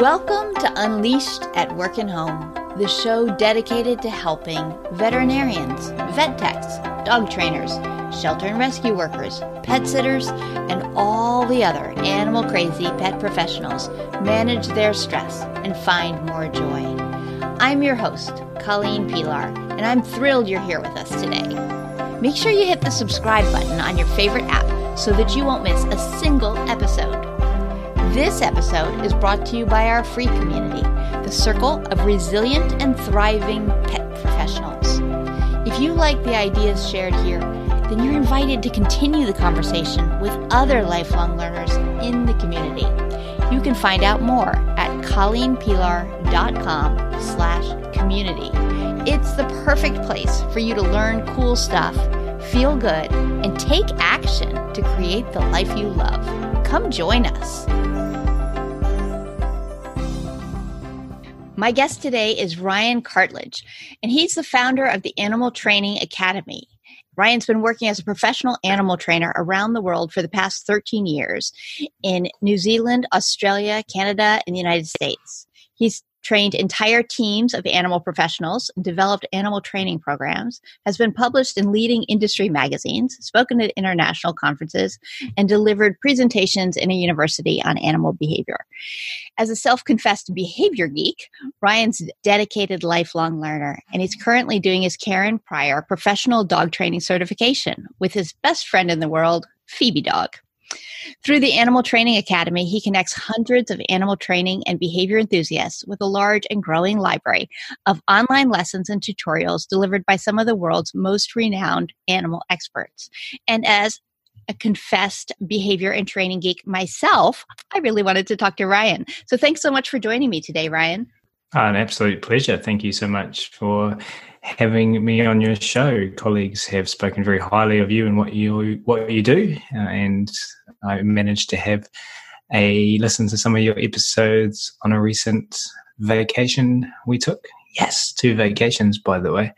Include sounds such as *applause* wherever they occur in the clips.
Welcome to Unleashed at Work and Home, the show dedicated to helping veterinarians, vet techs, dog trainers, shelter and rescue workers, pet sitters, and all the other animal crazy pet professionals manage their stress and find more joy. I'm your host, Colleen Pelar, and I'm thrilled you're here with us today. Make sure you hit the subscribe button on your favorite app so that you won't miss a single episode. This episode is brought to you by our free community, the Circle of Resilient and Thriving Pet Professionals. If you like the ideas shared here, then you're invited to continue the conversation with other lifelong learners in the community. You can find out more at colleenpelar.com slash community. It's the perfect place for you to learn cool stuff, feel good, and take action to create the life you love. Come join us. My guest today is Ryan Cartlidge, and he's the founder of the Animal Training Academy. Ryan's been working as a professional animal trainer around the world for the past 13 years in New Zealand, Australia, Canada, and the United States. He's trained entire teams of animal professionals, developed animal training programs, has been published in leading industry magazines, spoken at international conferences, and delivered presentations in a university on animal behavior. As a self confessed behavior geek, Ryan's dedicated lifelong learner, and he's currently doing his Karen Pryor professional dog training certification with his best friend in the world, Phoebe Dog. Through the Animal Training Academy, he connects hundreds of animal training and behavior enthusiasts with a large and growing library of online lessons and tutorials delivered by some of the world's most renowned animal experts. And as a confessed behavior and training geek myself, I really wanted to talk to Ryan. So thanks so much for joining me today, Ryan. an absolute pleasure. Thank you so much for having me on your show. Colleagues have spoken very highly of you and what you what you do, uh, and I managed to have a listen to some of your episodes on a recent vacation we took. Yes, two vacations, by the way.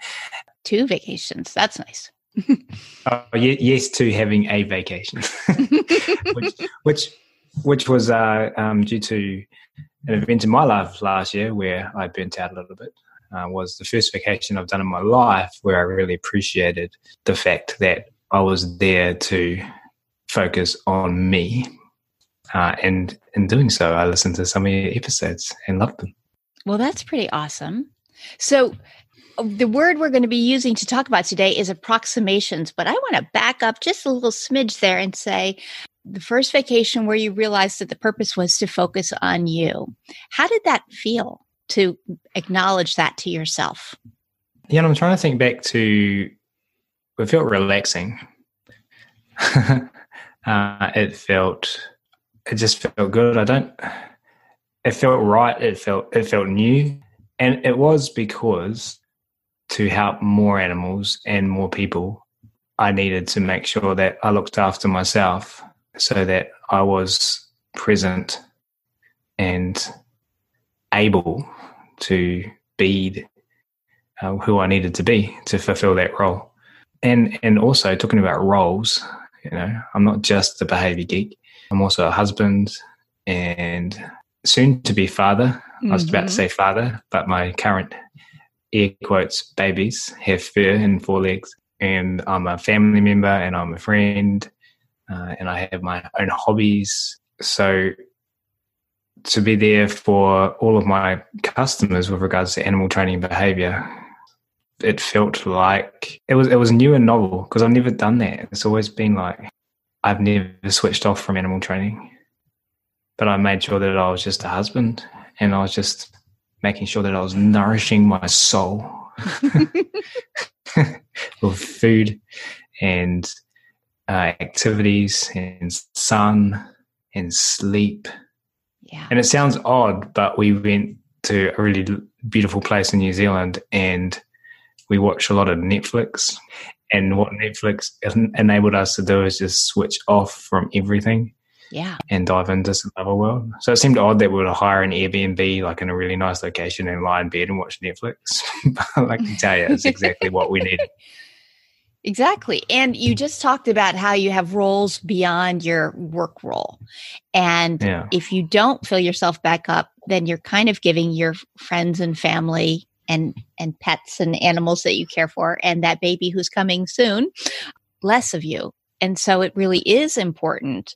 Two vacations. That's nice. *laughs* oh, yes, to having a vacation, *laughs* which, which which was uh, um, due to an event in my life last year where I burnt out a little bit uh, was the first vacation I've done in my life where I really appreciated the fact that I was there to focus on me. Uh, and in doing so, I listened to some of your episodes and loved them. Well, that's pretty awesome. So, the word we're going to be using to talk about today is approximations, but I want to back up just a little smidge there and say the first vacation where you realized that the purpose was to focus on you. How did that feel? to acknowledge that to yourself? Yeah, I'm trying to think back to it felt relaxing. *laughs* uh, it felt it just felt good. I don't it felt right, it felt it felt new. And it was because to help more animals and more people, I needed to make sure that I looked after myself so that I was present and able to be uh, who I needed to be to fulfill that role. And and also talking about roles, you know, I'm not just a behavior geek. I'm also a husband and soon to be father. Mm-hmm. I was about to mm-hmm. say father, but my current air quotes babies have fur and four legs. And I'm a family member and I'm a friend uh, and I have my own hobbies. So to be there for all of my customers with regards to animal training behavior it felt like it was it was new and novel because I've never done that. It's always been like I've never switched off from animal training, but I made sure that I was just a husband and I was just making sure that I was nourishing my soul *laughs* with food and uh, activities and sun and sleep yeah. And it sounds odd, but we went to a really beautiful place in New Zealand and we watch a lot of Netflix. And what Netflix enabled us to do is just switch off from everything. Yeah. And dive into some other world. So it seemed odd that we would hire an Airbnb like in a really nice location and lie in bed and watch Netflix. *laughs* but I can tell you, it's exactly what we needed. *laughs* Exactly. And you just talked about how you have roles beyond your work role. And Yeah. if you don't fill yourself back up, then you're kind of giving your friends and family and and pets and animals that you care for and that baby who's coming soon less of you. And so it really is important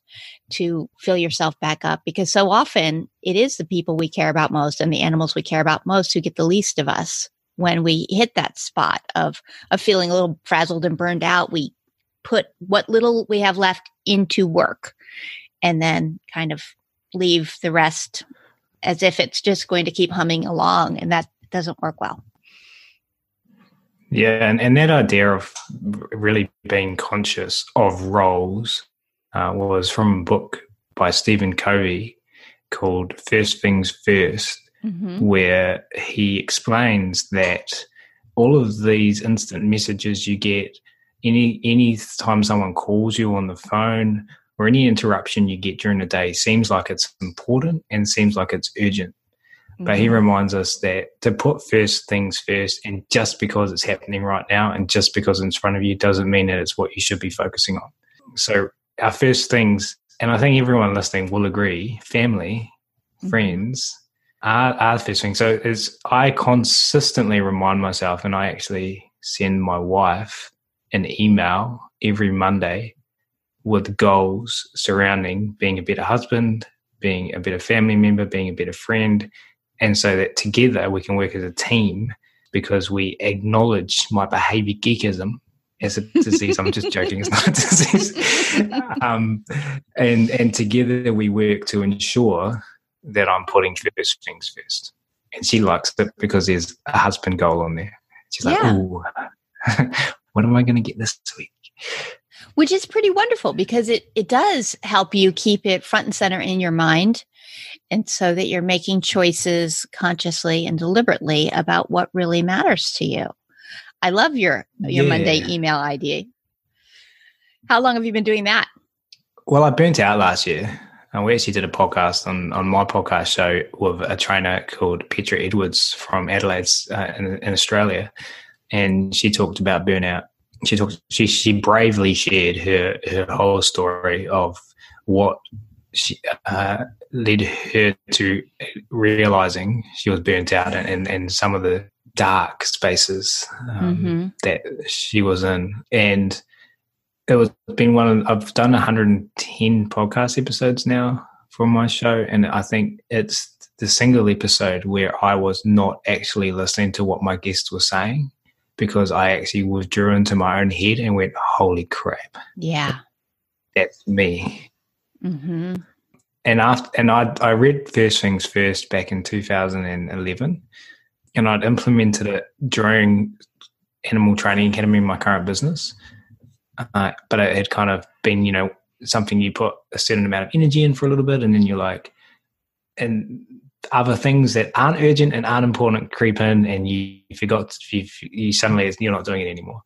to fill yourself back up because so often it is the people we care about most and the animals we care about most who get the least of us when we hit that spot of of feeling a little frazzled and burned out we put what little we have left into work and then kind of leave the rest as if it's just going to keep humming along and that doesn't work well Yeah, and, and that idea of really being conscious of roles uh, was from a book by Stephen Covey called First Things First, mm-hmm. where he explains that all of these instant messages you get, any any time someone calls you on the phone or any interruption you get during the day seems like it's important and seems like it's urgent. But he reminds us that to put first things first, and just because it's happening right now, and just because it's in front of you, doesn't mean that it's what you should be focusing on. So, our first things, and I think everyone listening will agree family, Mhm. friends are, are the first thing. So, is I consistently remind myself, and I actually send my wife an email every Monday with goals surrounding being a better husband, being a better family member, being a better friend, and so that together we can work as a team because we acknowledge my behavior geekism as a disease. I'm just joking; it's not a disease. *laughs* Um, and and together we work to ensure that I'm putting first things first. And she likes it because there's a husband goal on there. She's like, Yeah. "Ooh, *laughs* what am I going to get this week?" which is pretty wonderful because it it does help you keep it front and center in your mind and so that you're making choices consciously and deliberately about what really matters to you i love your your monday email id how long have you been doing that Well, I burnt out last year. And we actually did a podcast on, on my podcast show with a trainer called Petra Edwards from Adelaide uh, in, in Australia. And she talked about burnout. She talked, she, she bravely shared her, her whole story of what she uh, led her to realizing she was burnt out and, and, and some of the dark spaces um, Mhm. that she was in. And it was been one of I've done 110 podcast episodes now for my show, and I think it's the single episode where I was not actually listening to what my guest was saying because I actually withdrew into my own head and went, "Holy crap, yeah that's me." Hmm And after, and I I read First Things First back in 2011, and I'd implemented it during Animal Training Academy my current business. Uh, but it had kind of been, you know, something you put a certain amount of energy in for a little bit, and then you're like, and other things that aren't urgent and aren't important creep in, and you forgot, you, you suddenly you're not doing it anymore.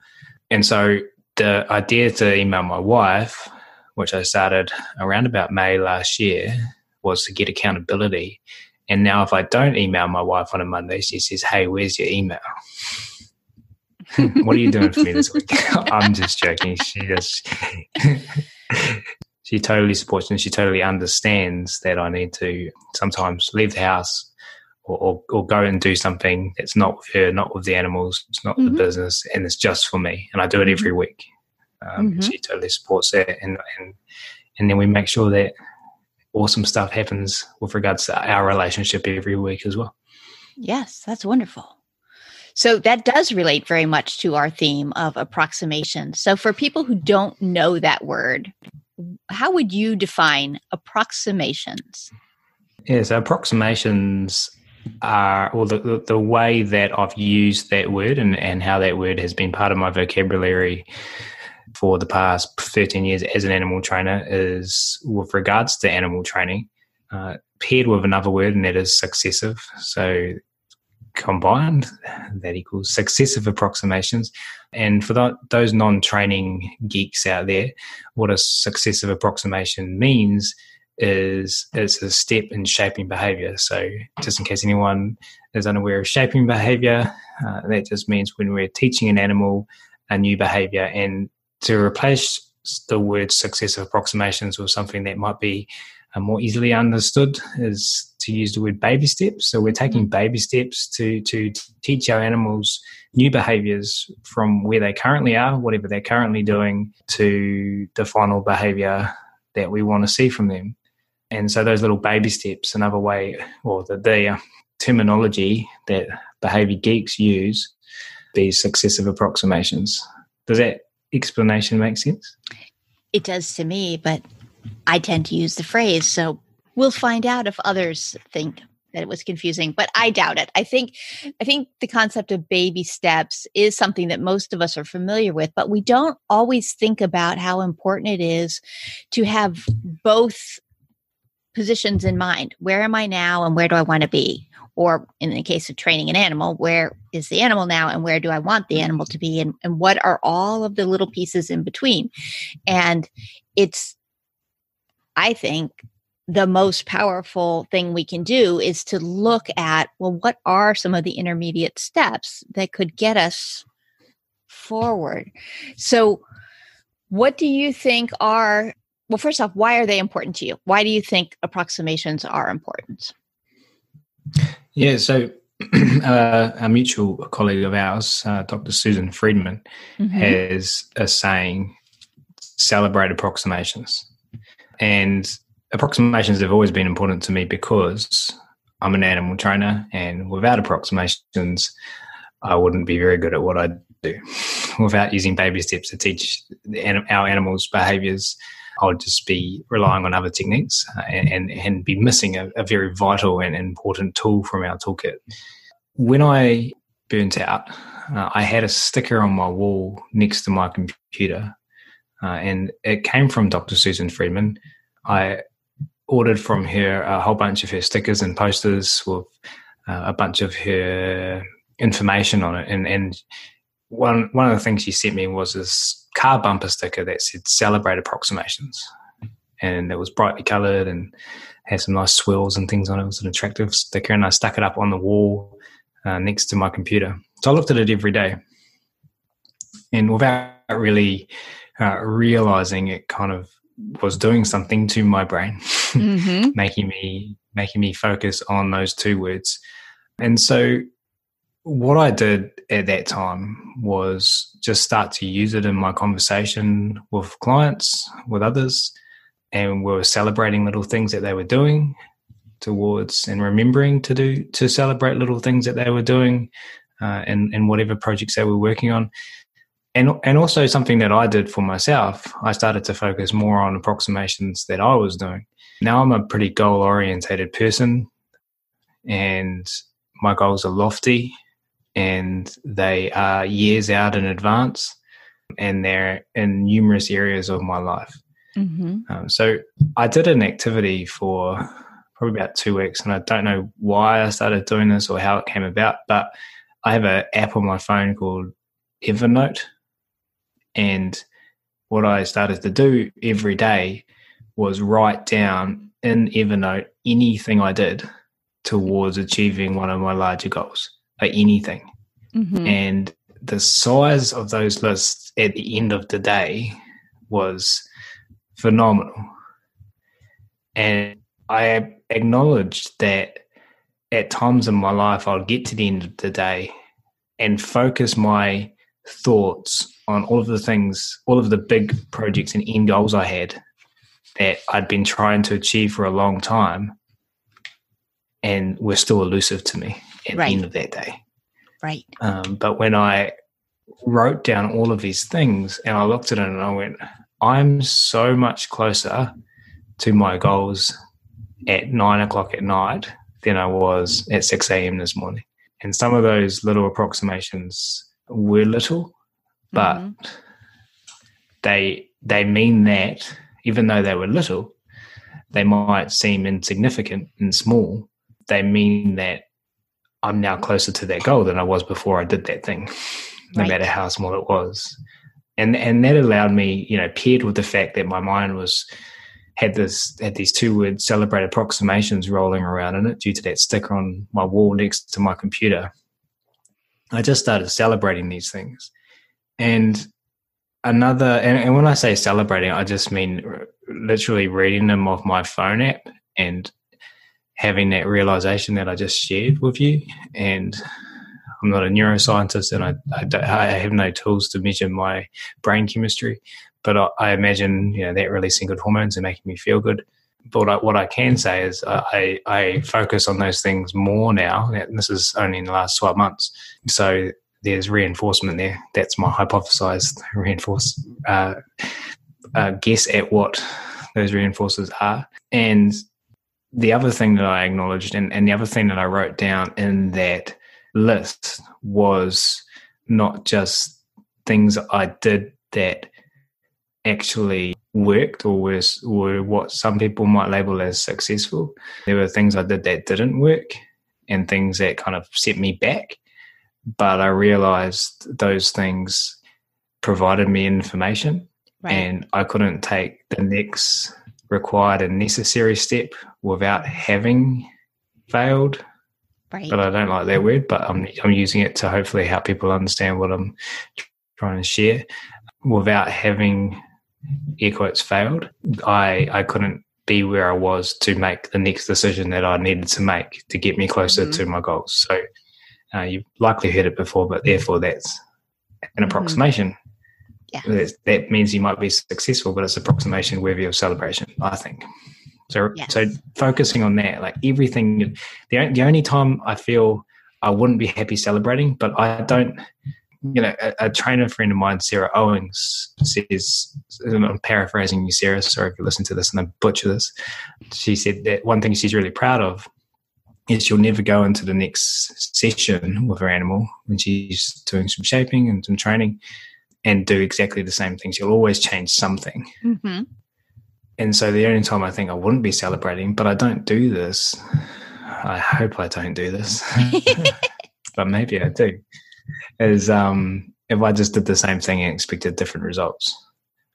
And so the idea to email my wife, which I started around about May last year, was to get accountability. And now, if I don't email my wife on a Monday, she says, "Hey, where's your email?" *laughs* what are you doing for me this week? *laughs* I'm just joking. She just *laughs* she totally supports and she totally understands that I need to sometimes leave the house or, or, or go and do something that's not with her, not with the animals, it's not Mhm. the business, and it's just for me. And I do it every week. Um, Mhm. She totally supports that, and and and then we make sure that awesome stuff happens with regards to our relationship every week as well. Yes, that's wonderful. So that does relate very much to our theme of approximation. So for people who don't know that word, how would you define approximations? Yeah, so approximations are, the, the, the way that I've used that word and, and how that word has been part of my vocabulary for the past 13 years as an animal trainer is with regards to animal training, uh, paired with another word, and that is successive. So combined, that equals successive approximations. And for those non training geeks out there, what a successive approximation means is it's a step in shaping behavior. So, just in case anyone is unaware of shaping behavior, uh, that just means when we're teaching an animal a new behavior and to replace the word successive approximations with something that might be uh, more easily understood is to use the word baby steps. So we're taking mm-hmm. baby steps to to teach our animals new behaviors from where they currently are, whatever they're currently doing, to the final behavior that we want to see from them. And so those little baby steps, another way, or the, the terminology that behavior geeks use, these successive approximations. Does that explanation make sense? It does to me, but I tend to use the phrase. So we'll find out if others think that it was confusing but i doubt it i think i think the concept of baby steps is something that most of us are familiar with but we don't always think about how important it is to have both positions in mind where am i now and where do i want to be or in the case of training an animal where is the animal now and where do i want the animal to be and, and what are all of the little pieces in between? And it's I think the most powerful thing we can do is to look at well what are some of the intermediate steps that could get us forward? So what do you think are well first off why are they important to you? Why do you think approximations are important yeah so *clears throat* uh, a mutual colleague of ours uh, dr susan friedman mm-hmm. has a saying celebrate approximations and approximations have always been important to me because I'm an animal trainer, and without approximations, I wouldn't be very good at what I do. *laughs* without using baby steps to teach our animals behaviors, I would just be relying on other techniques uh, and, and, and, be missing a, a very vital and important tool from our toolkit. When I burnt out, uh, I had a sticker on my wall next to my computer uh, and it came from Dr. Susan Friedman. I ordered from her a whole bunch of her stickers and posters with uh, a bunch of her information on it. And, and one one of the things she sent me was this car bumper sticker that said "Celebrate Approximations," and it was brightly coloured and had some nice swirls and things on it. It was an attractive sticker, and I stuck it up on the wall uh, next to my computer. So I looked at it every day, and without really uh, realizing it kind of was doing something to my brain, mm-hmm. *laughs* making me making me focus on those two words. And so what I did at that time was just start to use it in my conversation with clients, with others, and we were celebrating little things that they were doing towards and remembering to do to celebrate little things that they were doing uh, in, in whatever projects they were working on and and also something that I did for myself, I started to focus more on approximations that I was doing. Now I'm a pretty goal orientated person, and my goals are lofty, and they are years out in advance, and they're in numerous areas of my life. Mm-hmm. Um, so I did an activity for probably about two weeks, and I don't know why I started doing this or how it came about, but I have an app on my phone called Evernote and what I started to do every day was write down in Evernote anything I did towards achieving one of my larger goals, or anything. Mm-hmm. And the size of those lists at the end of the day was phenomenal. And I acknowledged that at times in my life, I'll get to the end of the day and focus my thoughts on all of the things, all of the big projects and end goals I had that I'd been trying to achieve for a long time and were still elusive to me at right. the end of that day. Right. Um, but when I wrote down all of these things and I looked at it and I went, I'm so much closer to my goals at nine o'clock at night than I was at 6 a.m. this morning. And some of those little approximations were little, but mm-hmm. they they mean that even though they were little, they might seem insignificant and small. They mean that I'm now closer to that goal than I was before I did that thing, no right. matter how small it was. And and that allowed me, you know, paired with the fact that my mind was had this had these two word celebrate approximations rolling around in it due to that sticker on my wall next to my computer. I just started celebrating these things. And another, and, and when I say celebrating, I just mean literally reading them off my phone app and having that realization that I just shared with you. And I'm not a neuroscientist and I, I, I have no tools to measure my brain chemistry, but I, I, imagine you know that releasing good hormones and making me feel good. But what I can say is I, I focus on those things more now. And this is only in the last 12 months. So there's reinforcement there. That's my hypothesized *laughs* reinforce uh, uh, guess at what those reinforcers are. And the other thing that I acknowledged and, and the other thing that I wrote down in that list was not just things I did that actually worked or was were what some people might label as successful. There were things I did that didn't work and things that kind of set me back. But I realized those things provided me information right. and I couldn't take the next required and necessary step without having failed. Right. But I don't like that word, but I'm I'm using it to hopefully help people understand what I'm trying to share. Without having air quotes failed, I I couldn't be where I was to make the next decision that I needed to make to get me closer mm-hmm. to my goals. So uh, you've likely heard it before, but therefore that's an mm-hmm. approximation. Mm-hmm. Yeah. That means you might be successful, but it's approximation worthy of celebration, I think. So, yes. so focusing on that, like everything, the, the only time I feel I wouldn't be happy celebrating, but I don't, you know, a, a trainer friend of mine, Sarah Owings, says, I'm paraphrasing you, Sarah, sorry if you listen to this and I butcher this. She said that one thing she's really proud of is she'll never go into the next session with her animal when she's doing some shaping and some training and do exactly the same things. You'll always change something. Mm-hmm. And so the only time I think I wouldn't be celebrating, but I don't do this. I hope I don't do this, *laughs* *laughs* but maybe I do. Is um, if I just did the same thing and expected different results.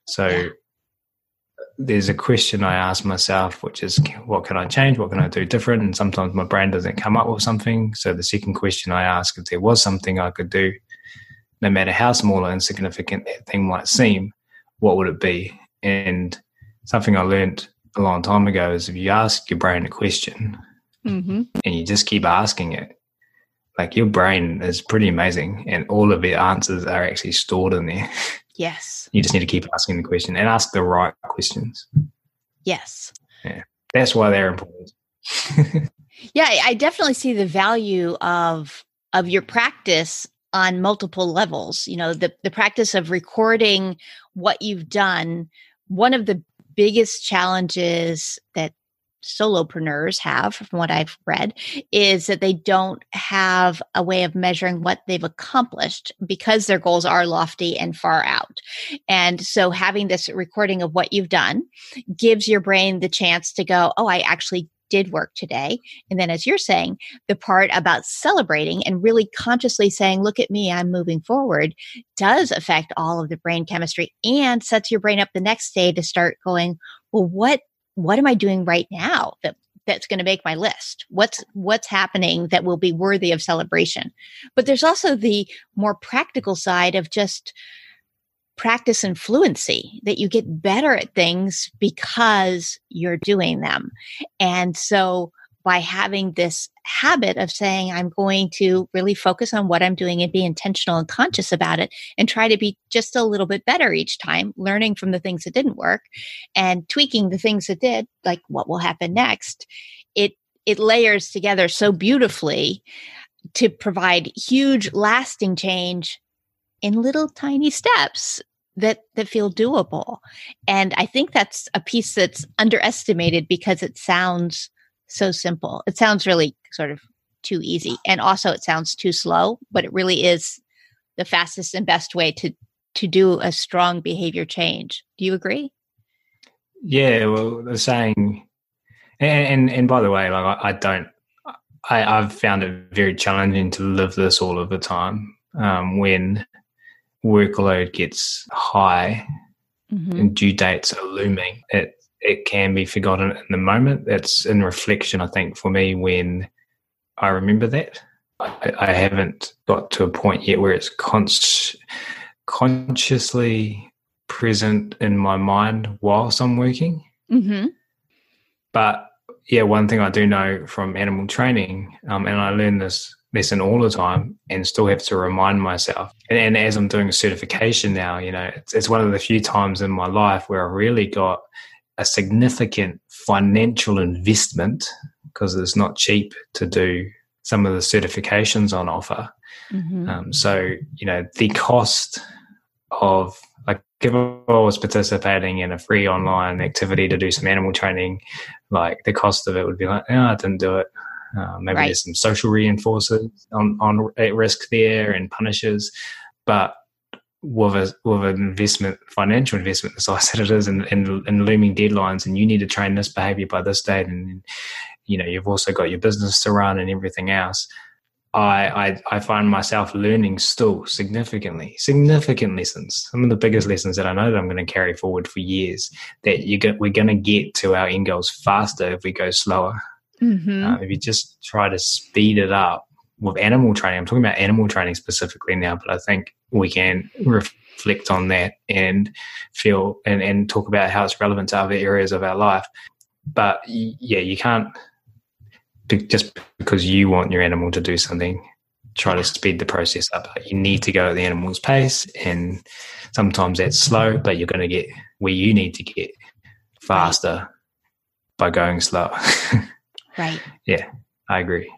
So yeah. there's a question I ask myself, which is, what can I change? What can I do different? And sometimes my brain doesn't come up with something. So the second question I ask, if there was something I could do, no matter how small or insignificant that thing might seem, what would it be? And something I learned a long time ago is if you ask your brain a question mm-hmm. and you just keep asking it, like your brain is pretty amazing and all of the answers are actually stored in there. Yes. *laughs* you just need to keep asking the question and ask the right questions. Yes. Yeah. That's why they're important. *laughs* yeah, I definitely see the value of of your practice on multiple levels. You know, the the practice of recording what you've done. One of the biggest challenges that solopreneurs have from what I've read is that they don't have a way of measuring what they've accomplished because their goals are lofty and far out. And so having this recording of what you've done gives your brain the chance to go, Oh, I actually did work today. And then, as you're saying, the part about celebrating and really consciously saying, look at me, I'm moving forward, does affect all of the brain chemistry and sets your brain up the next day to start going, well, what, what am I doing right now that that's going to make my list what's what's happening that will be worthy of celebration but there's also the more practical side of just practice and fluency that you get better at things because you're doing them. And so by having this habit of saying, I'm going to really focus on what I'm doing and be intentional and conscious about it and try to be just a little bit better each time, learning from the things that didn't work and tweaking the things that did, like what will happen next. It, it layers together so beautifully to provide huge lasting change in little tiny steps that that feel doable. And i think that's a piece that's underestimated because it sounds so simple. It sounds really sort of too easy. And also it sounds too slow but it really is the fastest and best way to to do a strong behavior change. Do you agree? Yeah well the saying and and, and by the way like I, I don't I, I've found it very challenging to live this all of the time um, when workload gets high mm-hmm. and due dates are looming, it it can be forgotten in the moment. It's in reflection, I think, for me when I remember that. I, I haven't got to a point yet where it's conscious consciously present in my mind whilst I'm working. Mm-hmm. But yeah, one thing I do know from animal training, um, and I learned this lesson all the time and still have to remind myself. And, and as I'm doing a certification now, you know, it's, it's one of the few times in my life where I really got a significant financial investment because it's not cheap to do some of the certifications on offer. Mm-hmm. Um, so, you know, the cost of like if I was participating in a free online activity to do some animal training, like the cost of it would be like, oh, I didn't do it. Uh, maybe right. there's some social reinforcers on, on at risk there and punishes, but with a with an investment, financial investment, the size *laughs* that it is, and, and, and looming deadlines, and you need to train this behavior by this date, and you know you've also got your business to run and everything else. I, I, I find myself learning still significantly, significant lessons. Some of the biggest lessons that I know that I'm going to carry forward for years. That you get, we're going to get to our end goals faster if we go slower. Mm-hmm. Uh, if you just try to speed it up with animal training, I'm talking about animal training specifically now, but I think we can reflect on that and feel and, and talk about how it's relevant to other areas of our life. But yeah, you can't just because you want your animal to do something, try to speed the process up. You need to go at the animal's pace, and sometimes that's slow, but you're going to get where you need to get faster by going slow. *laughs* right. Yeah, I agree.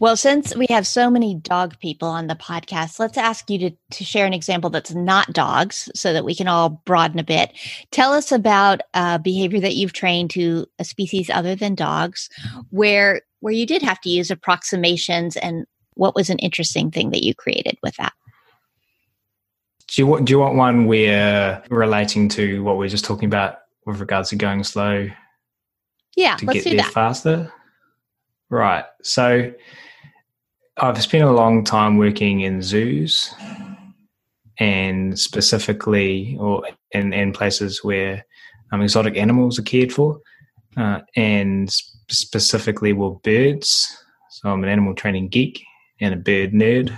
Well, since we have so many dog people on the podcast, let's ask you to, to share an example that's not dogs so that we can all broaden a bit. Tell us about a behavior that you've trained to a species other than dogs where where you did have to use approximations and what was an interesting thing that you created with that? Do you want, do you want one where relating to what we are just talking about with regards to going slow? Yeah, to let's get there that. faster. Right. So I've spent a long time working in zoos and specifically or in, in places where um, exotic animals are cared for uh, and specifically with birds. So I'm an animal training geek and a bird nerd.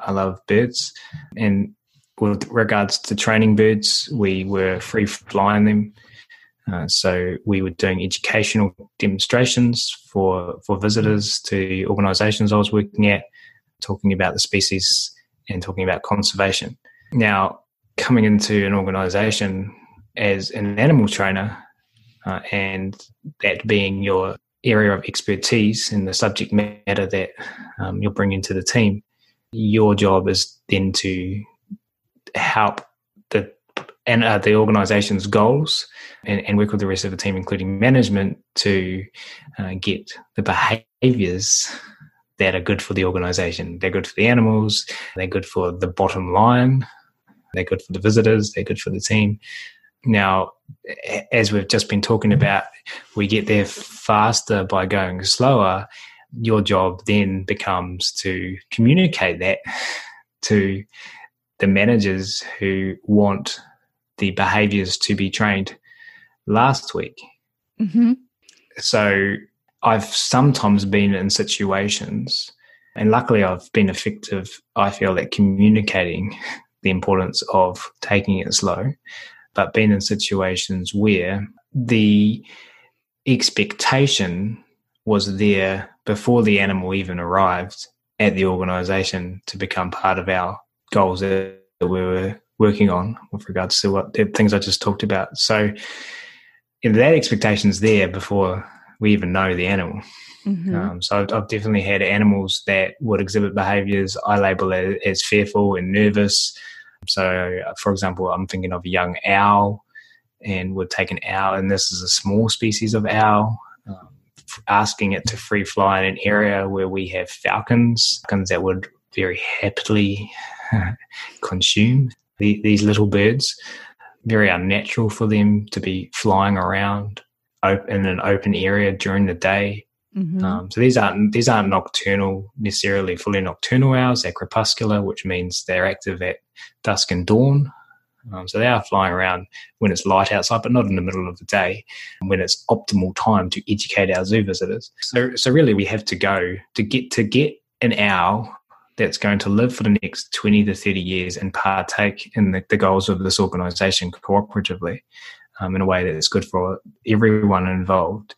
I love birds. And with regards to training birds, we were free flying them. Uh, so we were doing educational demonstrations for, for visitors to organisations I was working at, talking about the species and talking about conservation. Now, coming into an organisation as an animal trainer, uh, and that being your area of expertise and the subject matter that um, you'll bring into the team, your job is then to help and uh, the organization's goals and, and, work with the rest of the team, including management, to uh, get the behaviors that are good for the organization. They're good for the animals, they're good for the bottom line, they're good for the visitors, they're good for the team. Now, as we've just been talking about, we get there faster by going slower. Your job then becomes to communicate that to the managers who want the behaviors to be trained last week. Mm-hmm. So I've sometimes been in situations, and luckily I've been effective, I feel, at communicating *laughs* the importance of taking it slow but been in situations where the expectation was there before the animal even arrived at the organization to become part of our goals that we were working on with regards to what the things I just talked about. So know, that expectation's there before we even know the animal. Mm-hmm. Um, so I've, I've, definitely had animals that would exhibit behaviors I label as, as fearful and nervous, so, for example, I'm thinking of a young owl, and would take an owl, and this is a small species of owl, um, asking it to free fly in an area where we have falcons, falcons that would very happily *laughs* consume the, these little birds. Very unnatural for them to be flying around in an open area during the day Mm-hmm. Um, so these aren't these aren't nocturnal necessarily fully nocturnal owls. They're crepuscular, which means they're active at dusk and dawn. Um, so they are flying around when it's light outside, but not in the middle of the day, when it's optimal time to educate our zoo visitors. So, so really, we have to go to get to get an owl that's going to live for the next 20 to 30 years and partake in the, the goals of this organization cooperatively um, in a way that is good for everyone involved,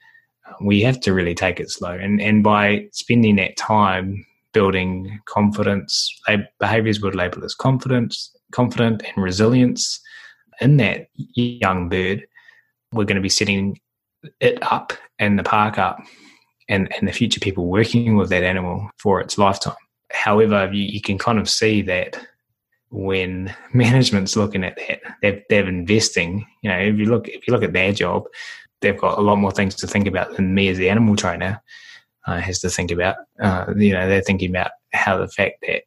we have to really take it slow. And, and by spending that time building confidence, behaviors would label as confidence, confident and resilience in that young bird, we're going to be setting it up and the park up and, and the future people working with that animal for its lifetime. However, you, you can kind of see that when *laughs* management's looking at that, they're, they're investing. You know, if you look if you look at their job, they've got a lot more things to think about than me as the animal trainer uh, has to think about. Uh, you know, they're thinking about how the fact that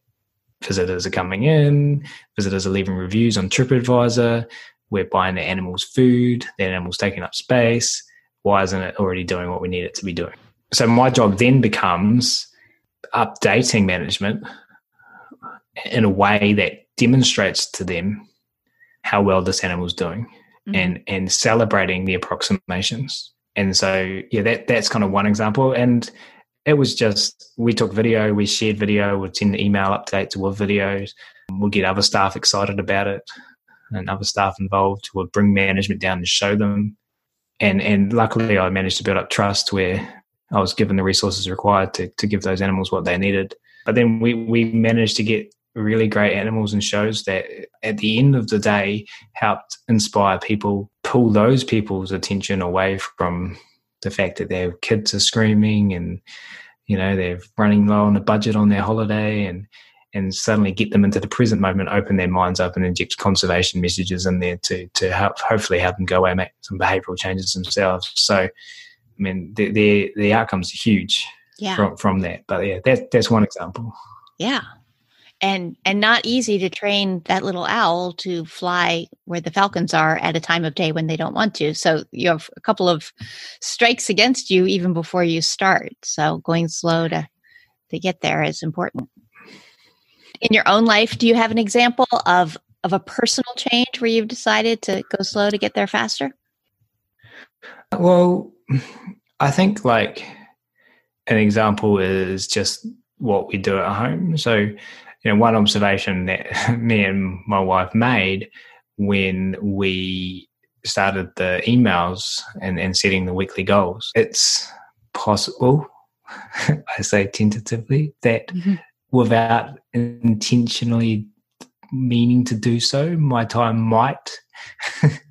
visitors are coming in, visitors are leaving reviews on TripAdvisor, we're buying the animals food, the animals taking up space. Why isn't it already doing what we need it to be doing? So my job then becomes updating management in a way that demonstrates to them how well this animal is doing mm-hmm. and and celebrating the approximations. And so yeah, that that's kind of one example. And it was just we took video, we shared video, we'd send email updates with videos. We'll get other staff excited about it and other staff involved who would bring management down and show them. And and luckily I managed to build up trust where I was given the resources required to, to give those animals what they needed. But then we, we managed to get really great animals and shows that at the end of the day helped inspire people, pull those people's attention away from the fact that their kids are screaming and you know they're running low on the budget on their holiday and and suddenly get them into the present moment, open their minds up, and inject conservation messages in there to to help hopefully help them go away and make some behavioural changes themselves. So, I mean, the the, the outcomes are huge yeah. from from that. But yeah, that that's one example. Yeah, and and not easy to train that little owl to fly where the falcons are at a time of day when they don't want to so you have a couple of strikes against you even before you start so going slow to to get there is important in your own life do you have an example of of a personal change where you've decided to go slow to get there faster well i think like an example is just what we do at home so you know, one observation that *laughs* me and my wife made when we started the emails and, and setting the weekly goals, it's possible, *laughs* I say tentatively, that mm-hmm. without intentionally meaning to do so, my time might *laughs*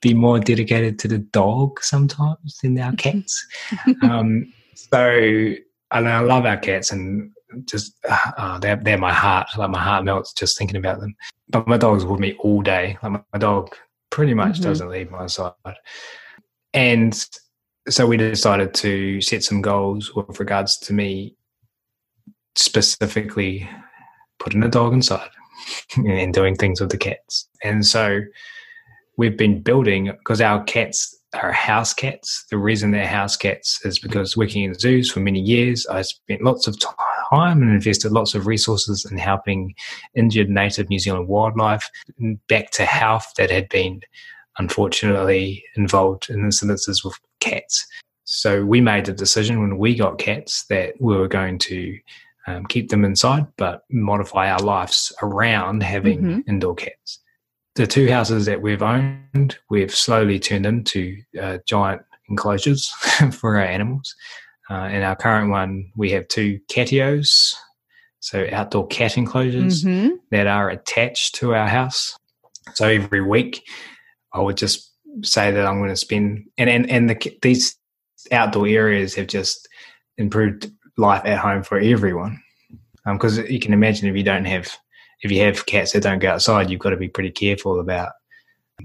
be more dedicated to the dog sometimes than our mm-hmm. cats. *laughs* um, so, and I love our cats, and just uh, they're, they're my heart. Like my heart melts just thinking about them. But my dog's with me all day. Like my, my dog pretty much mm-hmm. doesn't leave my side. And so we decided to set some goals with regards to me specifically putting a dog inside *laughs* and doing things with the cats. And so we've been building because our cats are house cats. The reason they're house cats is because working in zoos for many years, I spent lots of time and invested lots of resources in helping injured native New Zealand wildlife back to health that had been unfortunately involved in incidences with cats. So we made the decision when we got cats that we were going to um, keep them inside, but modify our lives around having mm-hmm. indoor cats the two houses that we've owned, we've slowly turned into uh, giant enclosures *laughs* for our animals. Uh, in our current one, we have two catios, so outdoor cat enclosures mm-hmm. that are attached to our house. So every week, I would just say that I'm going to spend, and and and the, these outdoor areas have just improved life at home for everyone. Because um, you can imagine if you don't have if you have cats that don't go outside, you've got to be pretty careful about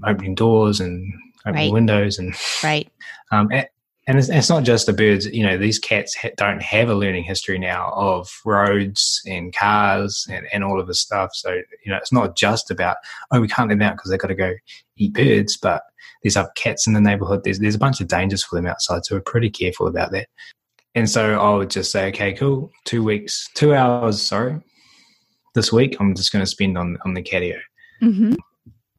opening doors and opening right. windows and right. *laughs* Um, and it's, it's, not just the birds. You know, these cats ha- don't have a learning history now of roads and cars and, and all of this stuff. So you know, it's not just about oh, we can't let them out because they've got to go eat birds, but there's other cats in the neighborhood. There's there's a bunch of dangers for them outside, so we're pretty careful about that. And so I would just say, okay, cool, two weeks, two hours, sorry, this week I'm just going to spend on on the catio, mm-hmm.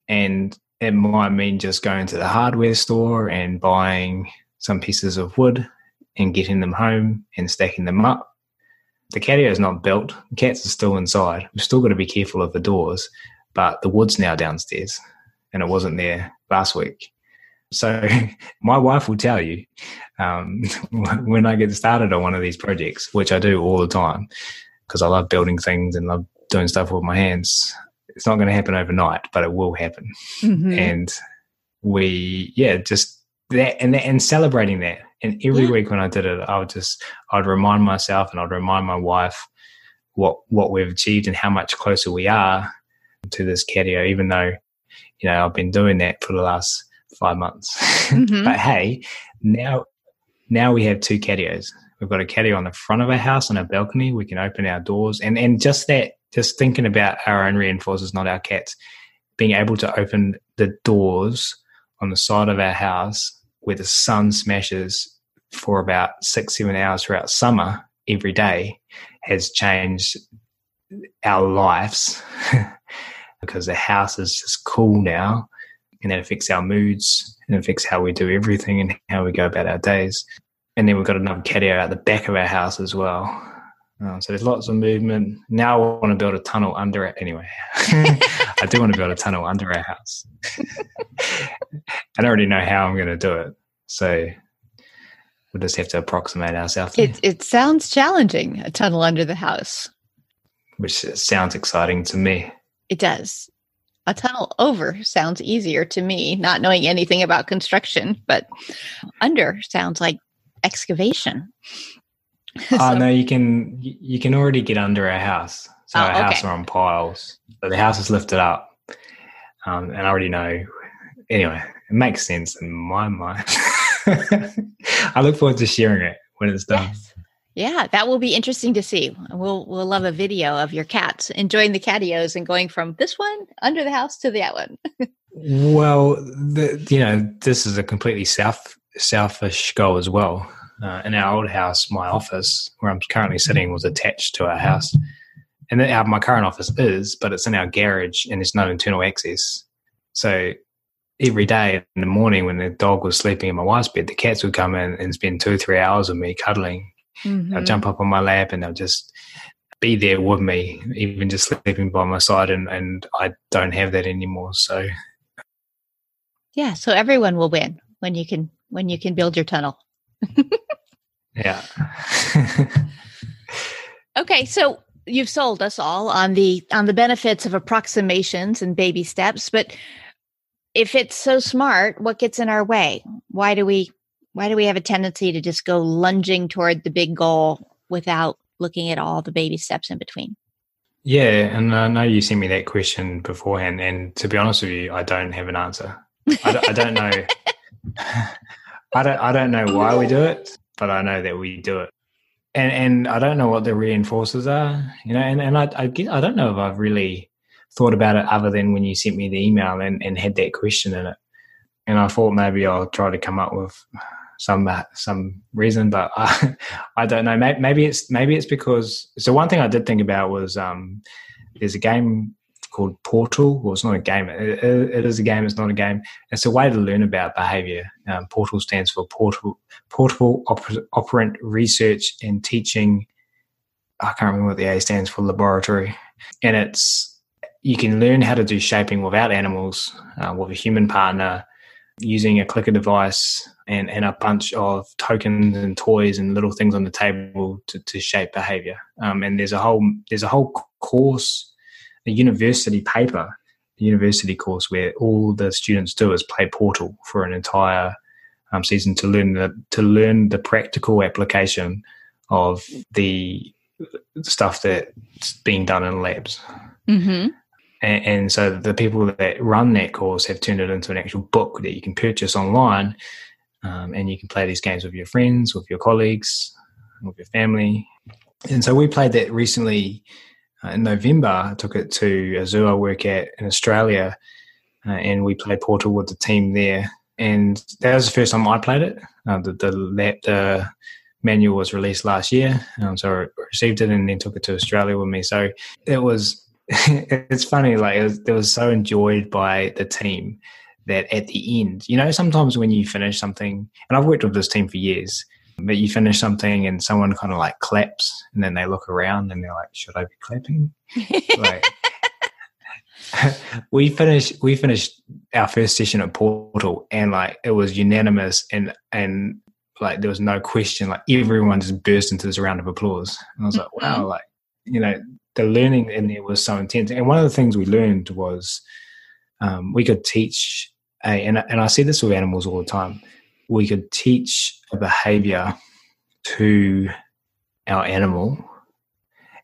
and it might mean just going to the hardware store and buying some pieces of wood and getting them home and stacking them up. the catio is not built. The cats are still inside. We've still got to be careful of the doors, but the wood's now downstairs, and it wasn't there last week. So *laughs* my wife will tell you um, *laughs* when I get started on one of these projects, which I do all the time because I love building things and love doing stuff with my hands. It's not going to happen overnight, but it will happen. Mm-hmm. And we, yeah, just that and that, and celebrating that. And every yeah. week when I did it, I would just I'd remind myself and I'd remind my wife what what we've achieved and how much closer we are to this catio, even though you know I've been doing that for the last five months. Mm-hmm. *laughs* but hey, now now we have two catios. We've got a catio on the front of our house on our balcony. We can open our doors and and just that, just thinking about our own reinforcers, not our cats, being able to open the doors on the side of our house where the sun smashes for about six, seven hours throughout summer every day has changed our lives *laughs* because the house is just cool now and that affects our moods and affects how we do everything and how we go about our days. And then we've got another catio at the back of our house as well. Uh, so there's lots of movement. Now I want to build a tunnel under it. Anyway, *laughs* I do want to build a tunnel under our house. *laughs* I don't already know how I'm going to do it. So we'll just have to approximate ourselves. It, it sounds challenging, a tunnel under the house. Which sounds exciting to me. It does a tunnel over sounds easier to me, not knowing anything about construction, but under sounds like excavation. *laughs* so, oh no, you can you can already get under a house. So oh, our okay. house are on piles. but the house is lifted up. Um, and I already know anyway, it makes sense in my mind. *laughs* I look forward to sharing it when it's done. Yes. Yeah, that will be interesting to see. We'll we'll love a video of your cats enjoying the catios and going from this one under the house to that one. *laughs* well, the, you know, this is a completely self selfish goal as well. Uh, in our old house, my office where I'm currently sitting was attached to our house, and our, my current office is, but it's in our garage and there's no internal access. So every day in the morning when the dog was sleeping in my wife's bed, the cats would come in and spend two or three hours with me cuddling Mm-hmm. They'll jump up on my lap and they'll just be there with me, even just sleeping by my side. And, and I don't have that anymore. So, yeah. So everyone will win when you can when you can build your tunnel. Yeah. *laughs* okay, so you've sold us all on the on the benefits of approximations and baby steps, but if it's so smart, what gets in our way? Why do we why do we have a tendency to just go lunging toward the big goal without looking at all the baby steps in between? Yeah, and I know you sent me that question beforehand, and to be honest with you, I don't have an answer. I don't, I don't know. *laughs* *laughs* I don't. I don't know why we do it, but I know that we do it, and and I don't know what the reinforcers are. You know, and and I I, get, I don't know if I've really thought about it other than when you sent me the email and and had that question in it, and I thought maybe I'll try to come up with some some reason, but I, *laughs* I don't know. Maybe, it's maybe it's because. So one thing I did think about was um, there's a game called PORTL. Well, it's not a game. It, it is a game. It's not a game. It's a way to learn about behavior. Um, PORTL stands for PORTL Portable Oper- Operant Research and Teaching. I can't remember what the A stands for. Laboratory, and it's you can learn how to do shaping without animals, uh, with a human partner, using a clicker device and, and a bunch of tokens and toys and little things on the table to, to shape behavior. Um, and there's a whole there's a whole course, a university paper, a university course where all the students do is play PORTL for an entire um, season to learn the to learn the practical application of the stuff that's being done in labs. Mm-hmm. And, and, so the people that run that course have turned it into an actual book that you can purchase online um, and you can play these games with your friends, with your colleagues, with your family. And so we played that recently in November. I took it to a zoo I work at in Australia, uh, and we played PORTL with the team there. And that was the first time I played it. Uh, the, the, the manual was released last year, um, so I received it and then took it to Australia with me. So it was. *laughs* it's funny, like it was, it was so enjoyed by the team that at the end, you know, sometimes when you finish something, and I've worked with this team for years, but you finish something and someone kind of like claps and then they look around and they're like, should I be clapping? like, *laughs* we finished we finished our first session at PORTL and like it was unanimous and and like there was no question like everyone just burst into this round of applause and I was like wow mm-hmm. like you know the learning in there was so intense and one of the things we learned was um, we could teach a and, and I see this with animals all the time we could teach a behavior to our animal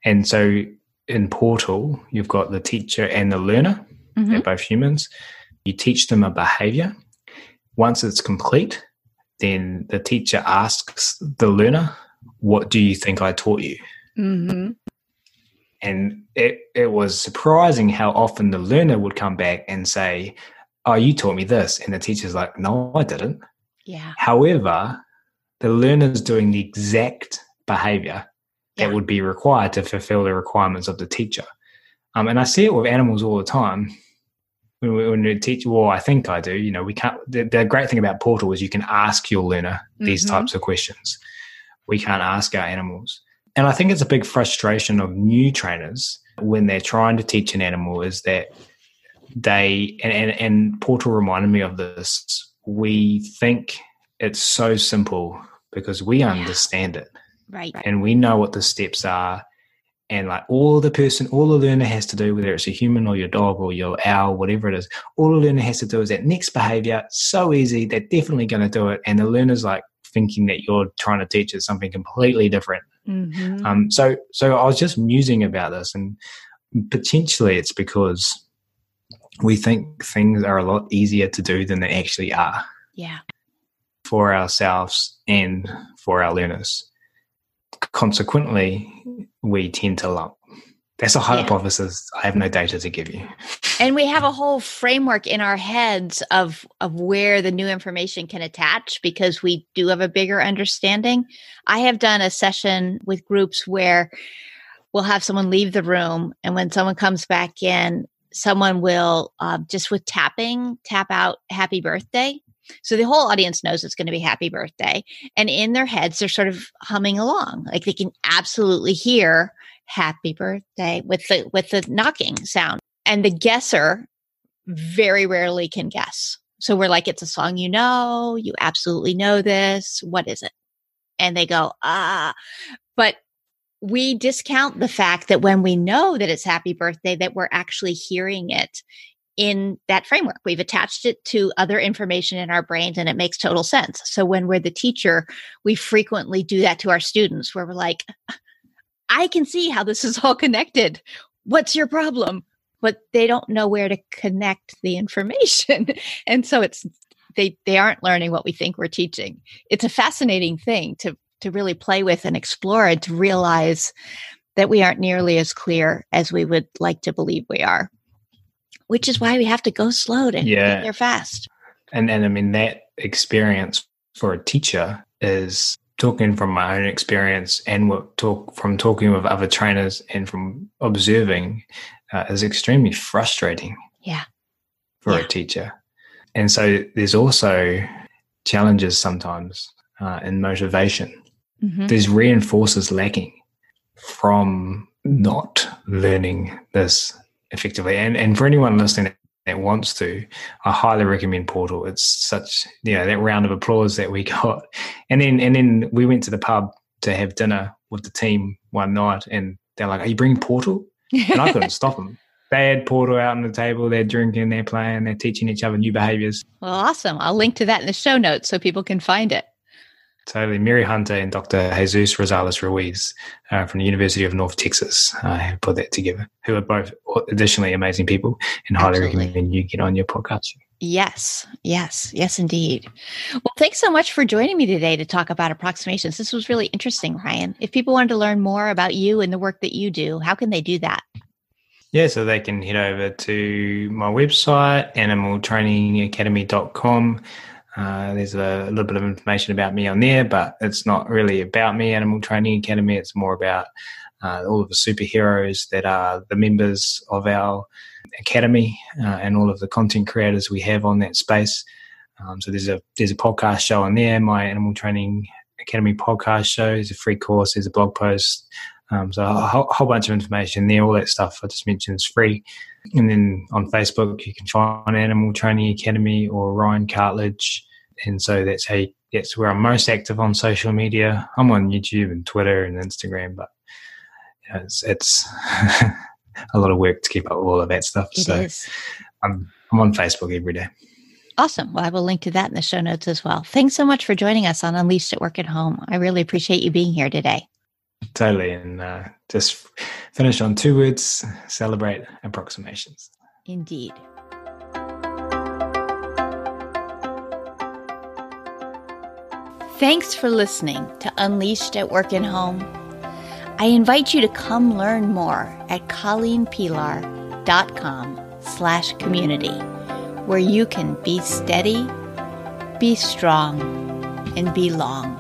and so in PORTL, you've got the teacher and the learner. Mm-hmm. They're both humans. You teach them a behavior. Once it's complete, then the teacher asks the learner, What do you think I taught you? Mm-hmm. And it, it was surprising how often the learner would come back and say, Oh, you taught me this. And the teacher's like, No, I didn't. Yeah. However, the learner's doing the exact behavior that yeah. would be required to fulfill the requirements of the teacher. Um, and I see it with animals all the time. When we, when we teach, well, I think I do. You know, we can't. The, the great thing about PORTL is you can ask your learner these mm-hmm. types of questions. We can't ask our animals, and I think it's a big frustration of new trainers when they're trying to teach an animal is that they and, and, and PORTL reminded me of this. We think it's so simple because we understand it Right. And we know what the steps are. And like all the person, all the learner has to do, whether it's a human or your dog or your owl, whatever it is, all the learner has to do is that next behavior. So easy. They're definitely going to do it. And the learner's like thinking that you're trying to teach it something completely different. Mm-hmm. Um, so, so I was just musing about this, and potentially it's because we think things are a lot easier to do than they actually are. Yeah. For ourselves and for our learners consequently, we tend to lump. That's a hypothesis. Yeah. I have no data to give you. And we have a whole framework in our heads of of where the new information can attach because we do have a bigger understanding. I have done a session with groups where we'll have someone leave the room, and when someone comes back in, someone will uh, just with tapping tap out "Happy Birthday," So the whole audience knows it's going to be happy birthday. And in their heads, they're sort of humming along. Like they can absolutely hear happy birthday with the with the knocking sound. And the guesser very rarely can guess. So we're like, it's a song you know, you absolutely know this. What is it? And they go, ah. But we discount the fact that when we know that it's happy birthday, that we're actually hearing it in that framework. We've attached it to other information in our brains and it makes total sense. So when we're the teacher, we frequently do that to our students where we're like, I can see how this is all connected. What's your problem? But they don't know where to connect the information. *laughs* and so it's they they aren't learning what we think we're teaching. It's a fascinating thing to to really play with and explore and to realize that we aren't nearly as clear as we would like to believe we are which is why we have to go slow to yeah. get there fast. And and I mean that experience for a teacher is talking from my own experience and what talk from talking with other trainers and from observing uh, is extremely frustrating. Yeah. For yeah. a teacher. And so there's also challenges sometimes uh, in motivation. Mm-hmm. There's reinforcers lacking from not learning this effectively. And and for anyone listening that wants to, I highly recommend PORTL. It's such you know that round of applause that we *laughs* got, and then and then we went to the pub to have dinner with the team one night, and they're like, "Are you bringing PORTL?" And I couldn't stop them. *laughs* They had PORTL out on the table. They're drinking, they're playing, they're teaching each other new behaviors. Well, awesome. I'll link to that in the show notes so people can find it. Totally. Mary Hunter and Dr. Jesus Rosales Ruiz uh, from the University of North Texas uh, have put that together, who are both additionally amazing people and highly Absolutely. recommend you get on your podcast. Yes, yes, yes, indeed. Well, thanks so much for joining me today to talk about approximations. This was really interesting, Ryan. If people wanted to learn more about you and the work that you do, how can they do that? Yeah, so they can head over to my website, animaltrainingacademy.com. Uh, there's a, a, little bit of information about me on there, but it's not really about me, Animal Training Academy. It's more about uh, all of the superheroes that are the members of our academy uh, and all of the content creators we have on that space. Um, so there's a there's a podcast show on there, my Animal Training Academy podcast show. There's a free course. There's a blog post. Um, so a whole, whole, bunch of information there. All that stuff I just mentioned is free. And then on Facebook, you can find Animal Training Academy or Ryan Cartlidge. And so that's how you, that's where I'm most active on social media. I'm on YouTube and Twitter and Instagram, but you know, it's, it's *laughs* a lot of work to keep up with all of that stuff. It so is. I'm, I'm on Facebook every day. Awesome. Well, I will link to that in the show notes as well. Thanks so much for joining us on Unleashed at Work at Home. I really appreciate you being here today. Totally. And uh, just finish on two words celebrate approximations. Indeed. Thanks for listening to Unleashed at Work and Home. I invite you to come learn more at colleenpelar.com slash community, where you can be steady, be strong, and be long.